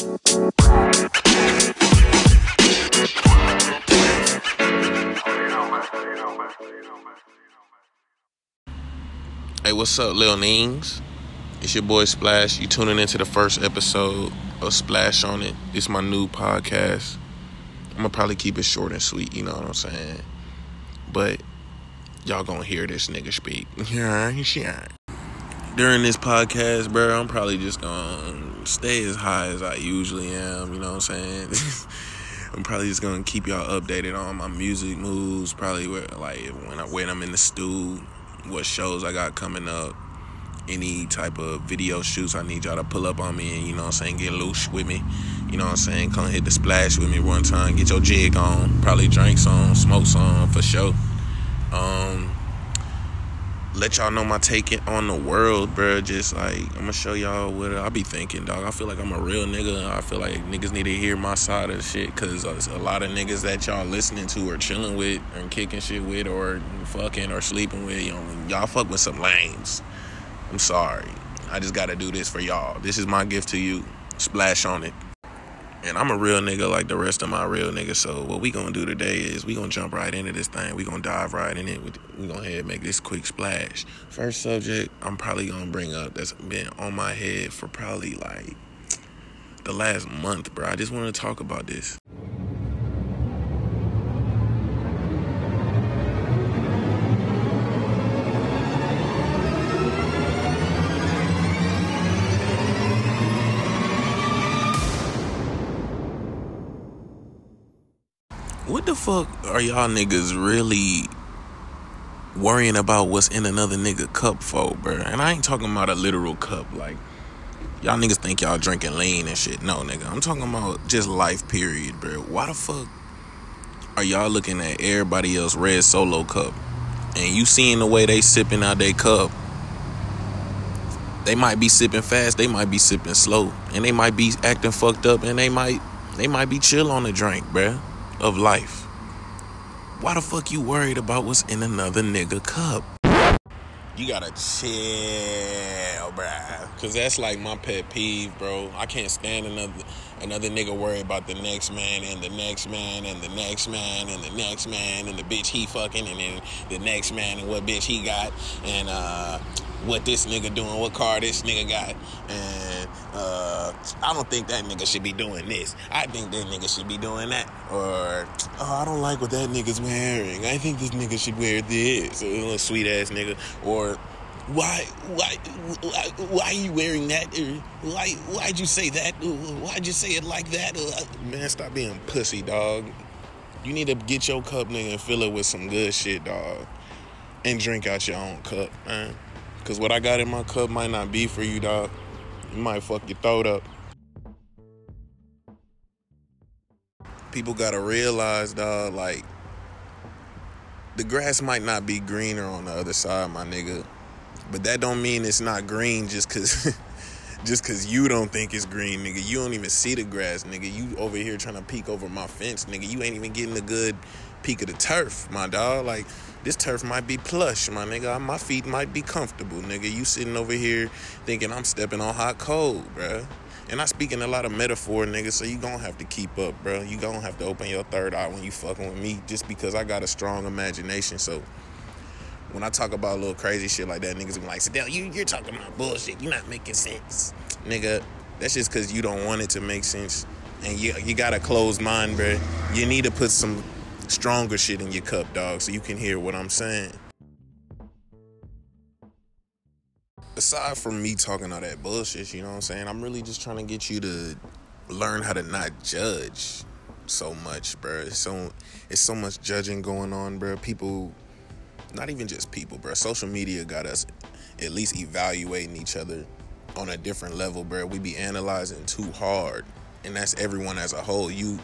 Hey, what's up, Lil Nings? It's your boy Splash. You tuning into the first episode of Splash on It. It's my new podcast. I'm gonna probably keep it short and sweet, you know what I'm saying? But y'all gonna hear this nigga speak. During this podcast, bro, I'm probably just gonna stay as high as I usually am, you know what I'm saying? I'm probably just gonna keep y'all updated on my music moves, probably where, like when I when I'm in the stew what shows I got coming up, any type of video shoots I need y'all to pull up on me and, you know what I'm saying, get loose with me. You know what I'm saying? Come hit the splash with me one time, get your jig on, probably drink some, smoke some for sure. Um, let y'all know my take on the world, bro. Just like I'm gonna show y'all what I be thinking, dog. I feel like I'm a real nigga. I feel like niggas need to hear my side of the shit, cause a lot of niggas that y'all listening to or chilling with and kicking shit with or fucking or sleeping with, you know, y'all fuck with some lanes. I'm sorry. I just gotta do this for y'all. This is my gift to you. Splash on it. And I'm a real nigga like the rest of my real niggas. So what we gonna do today is we gonna jump right into this thing. We gonna dive right in it. We gonna head make this quick splash. First subject I'm probably gonna bring up that's been on my head for probably like the last month, bro. I just want to talk about this. The fuck are y'all niggas really worrying about what's in another nigga cup for, bro? And I ain't talking about a literal cup. Like, y'all niggas think y'all drinking lean and shit. No, nigga. I'm talking about just life, period, bro. Why the fuck are y'all looking at everybody else red solo cup? And you seeing the way they sipping out their cup. They might be sipping fast, they might be sipping slow, and they might be acting fucked up, and they might they might be chill on the drink, bruh of life. Why the fuck you worried about what's in another nigga cup? You gotta chill, bruh. Cause that's like my pet peeve, bro. I can't stand another another nigga worry about the next man and the next man and the next man and the next man and the bitch he fucking and then the next man and what bitch he got and uh what this nigga doing, what car this nigga got, and uh, I don't think that nigga should be doing this. I think that nigga should be doing that. Or, oh, I don't like what that nigga's wearing. I think this nigga should wear this. A little sweet ass nigga. Or, why, why, why, why are you wearing that? Why, why'd you say that? Why'd you say it like that? Man, stop being pussy, dog. You need to get your cup, nigga, and fill it with some good shit, dog. And drink out your own cup, man. Cause what I got in my cup might not be for you, dog. You might fuck your throat up. People gotta realize, dog, like the grass might not be greener on the other side, my nigga. But that don't mean it's not green just cause just cause you don't think it's green, nigga. You don't even see the grass, nigga. You over here trying to peek over my fence, nigga. You ain't even getting a good peek of the turf, my dog. Like this turf might be plush, my nigga. Uh, my feet might be comfortable, nigga. You sitting over here thinking I'm stepping on hot cold, bruh. And I speak in a lot of metaphor, nigga, so you gonna have to keep up, bro. You gonna have to open your third eye when you fucking with me just because I got a strong imagination. So when I talk about a little crazy shit like that, niggas be like, Sadell, you, you're talking about bullshit. You're not making sense. Nigga, that's just because you don't want it to make sense. And you, you got a closed mind, bro. You need to put some stronger shit in your cup, dog, so you can hear what I'm saying. Aside from me talking all that bullshit, you know what I'm saying? I'm really just trying to get you to learn how to not judge so much, bro. It's so it's so much judging going on, bro. People, not even just people, bro. Social media got us at least evaluating each other on a different level, bro. We be analyzing too hard, and that's everyone as a whole. You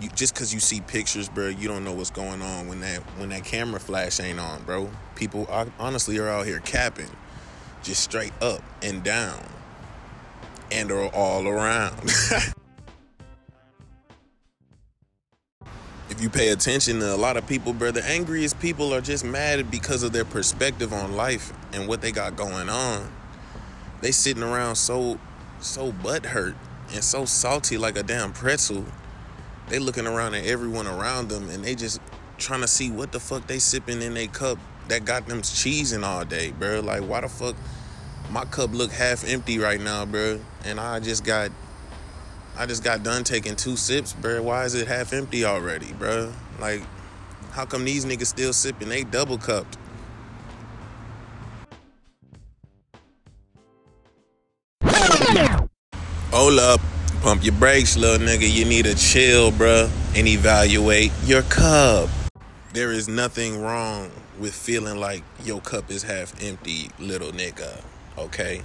you just because you see pictures, bro, you don't know what's going on when that when that camera flash ain't on, bro. People honestly are out here capping, just straight up and down, and are all around. if you pay attention to a lot of people, bro, the angriest people are just mad because of their perspective on life and what they got going on. They sitting around so so butthurt and so salty like a damn pretzel. They looking around at everyone around them and they just trying to see what the fuck they sipping in their cup that got them cheesing all day, bro. Like why the fuck my cup look half empty right now, bro? And I just got I just got done taking two sips, bro. Why is it half empty already, bro? Like how come these niggas still sipping? They double cupped. Hold up. Pump your brakes, little nigga. You need to chill, bruh, and evaluate your cup. There is nothing wrong with feeling like your cup is half empty, little nigga. Okay?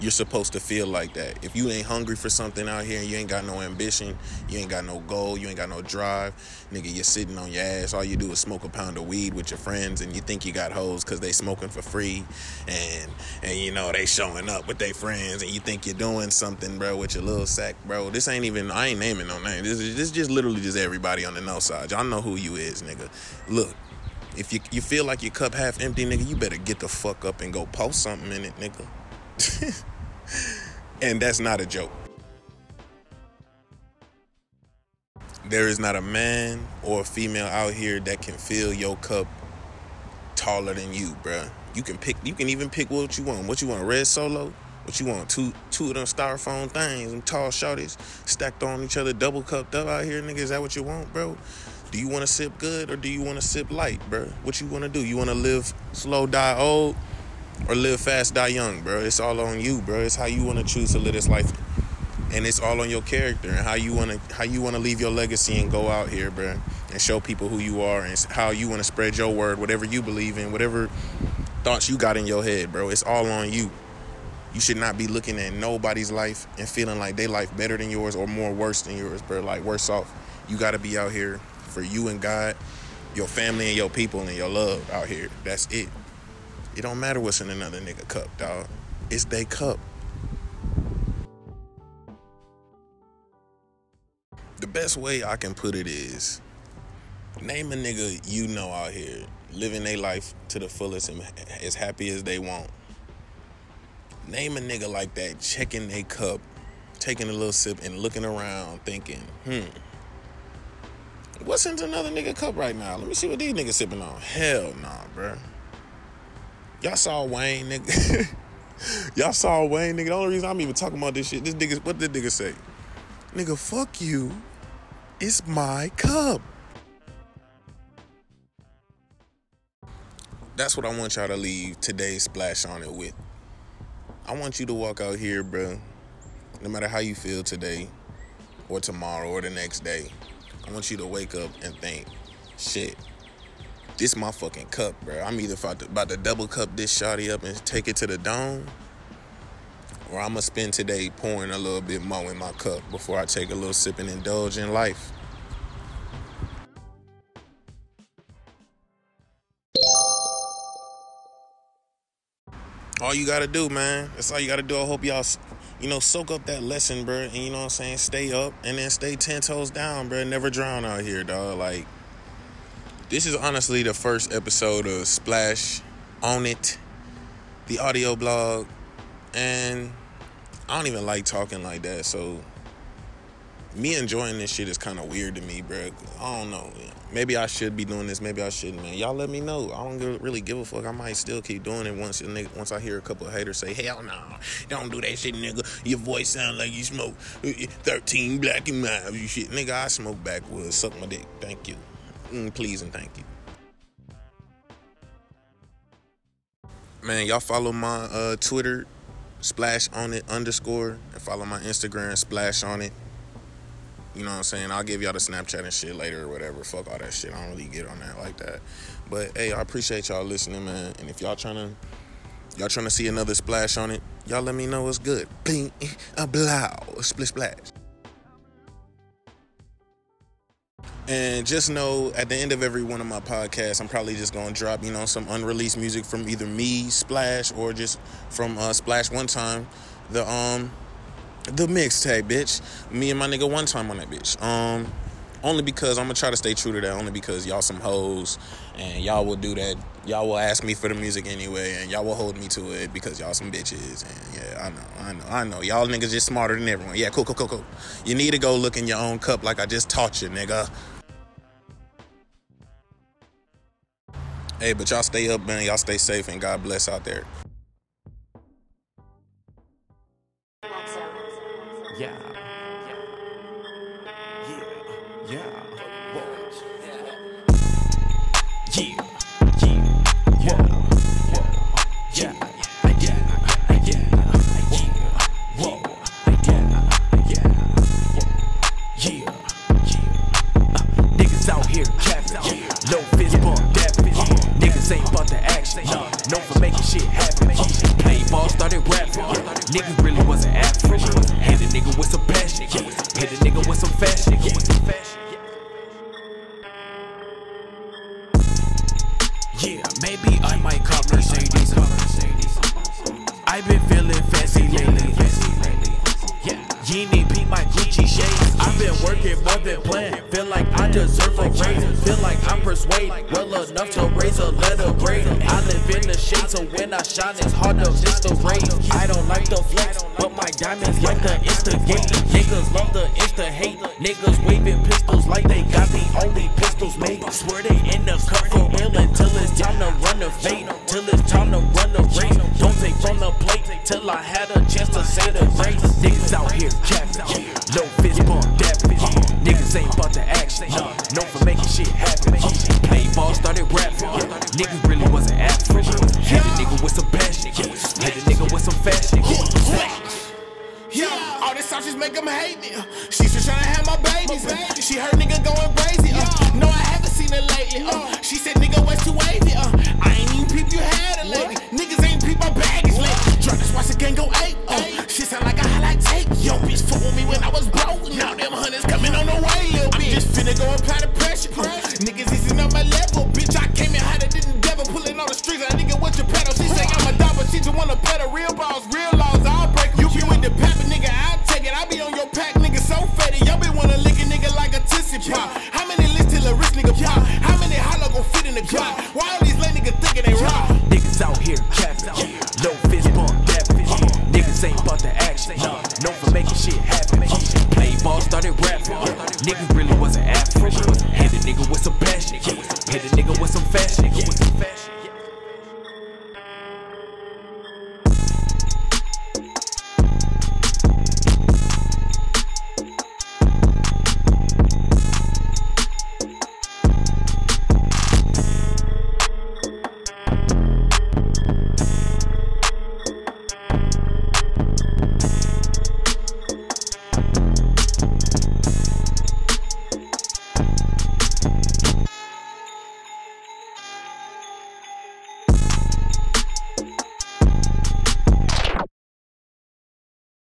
You're supposed to feel like that. If you ain't hungry for something out here and you ain't got no ambition, you ain't got no goal, you ain't got no drive, nigga, you're sitting on your ass. All you do is smoke a pound of weed with your friends and you think you got hoes because they smoking for free and and you know they showing up with their friends and you think you're doing something, bro, with your little sack, bro. This ain't even I ain't naming no name. This is this is just literally just everybody on the no side. Y'all know who you is, nigga. Look, if you you feel like your cup half empty, nigga, you better get the fuck up and go post something in it, nigga. and that's not a joke. There is not a man or a female out here that can fill your cup taller than you, bruh. You can pick. You can even pick what you want. What you want? Red Solo. What you want? Two two of them styrofoam things, them tall shorties stacked on each other, double cupped up out here, nigga. Is that what you want, bro? Do you want to sip good or do you want to sip light, bro? What you want to do? You want to live slow, die old? Or live fast, die young, bro. It's all on you, bro. It's how you want to choose to live this life, and it's all on your character and how you want to how you want to leave your legacy and go out here, bro, and show people who you are and how you want to spread your word, whatever you believe in, whatever thoughts you got in your head, bro. It's all on you. You should not be looking at nobody's life and feeling like they life better than yours or more worse than yours, bro. Like worse off. You got to be out here for you and God, your family and your people and your love out here. That's it. It don't matter what's in another nigga cup, dog. It's they cup. The best way I can put it is name a nigga you know out here living their life to the fullest and as happy as they want. Name a nigga like that checking a cup, taking a little sip and looking around thinking, hmm, what's in another nigga cup right now? Let me see what these niggas sipping on. Hell nah, bruh. Y'all saw Wayne, nigga. Y'all saw Wayne, nigga. The only reason I'm even talking about this shit, this nigga, what did nigga say? Nigga, fuck you. It's my cup. That's what I want y'all to leave today's splash on it with. I want you to walk out here, bro. No matter how you feel today, or tomorrow, or the next day. I want you to wake up and think, shit, this my fucking cup, bro. I'm either about to, double cup this shotty up and take it to the dome, or I'm gonna spend today pouring a little bit more in my cup before I take a little sip and indulge in life. All you gotta do, man. That's all you gotta do. I hope y'all, you know, soak up that lesson, bro. And you know what I'm saying? Stay up and then stay 10 toes down, bro. Never drown out here, dog. Like, this is honestly the first episode of Splash on It, the audio blog. And I don't even like talking like that. So me enjoying this shit is kind of weird to me, bro. I don't know. Maybe I should be doing this. Maybe I shouldn't, man. Y'all let me know. I don't really give a fuck. I might still keep doing it once once I hear a couple of haters say, "Hell no, don't do that shit, nigga. Your voice sound like you smoke uh, uh, 13 black and mild. You shit, nigga. I smoke backwoods. Suck my dick. Thank you." Mm, please and thank you. Man, y'all follow my uh, Twitter, splash on it underscore, and follow my Instagram, splash on it. You know what I'm saying? I'll give y'all the Snapchat and shit later or whatever. Fuck all that shit. I don't really get on that like that. But hey, I appreciate y'all listening, man. And if y'all trying to y'all trying to see another splash on it, y'all let me know what's good. Bing, a blow, split splash. And just know at the end of every one of my podcasts, I'm probably just gonna drop, you know, some unreleased music from either me, Splash, or just from uh, Splash one time. The um the mixtape, bitch. Me and my nigga one time on that bitch. Um Only because I'm gonna try to stay true to that. Only because y'all some hoes, and y'all will do that. Y'all will ask me for the music anyway, and y'all will hold me to it because y'all some bitches. And yeah, I know, I know, I know. Y'all niggas just smarter than everyone. Yeah, cool, cool, cool, cool. You need to go look in your own cup like I just taught you, nigga. Hey, but y'all stay up, man. Y'all stay safe, and God bless out there. Yeah. Yeah. Yeah. Yeah. Yeah. Enough to raise a letter grade. I live in the shade, so when I shine, it's hard to miss the rays. I don't like the flex, but my diamonds like the instigate. Niggas love the insta hate. Niggas waving pistols like they got the only pistols made. Swear they in the cup for real until it's time to run the fade. Till it's time to run the race. Don't take from the plate till I had a chance to say the grace. Niggas out here capping, no fist bump ain't about the action, known for making shit happen. Play ball, started rapping. Niggas really wasn't it. Hit a nigga with some passion, hit a nigga with some fashion. Yeah, all this talk just make them hate me. She's just tryna have my babies. She heard nigga going crazy. Uh, no, I haven't seen her lately. Uh, she said nigga was too wavy. Uh, I ain't even peep you had it lately. Niggas ain't peep my baggage lately. This watch the gang go eight. Uh, she sound like a highlight tape. Yo, bitch,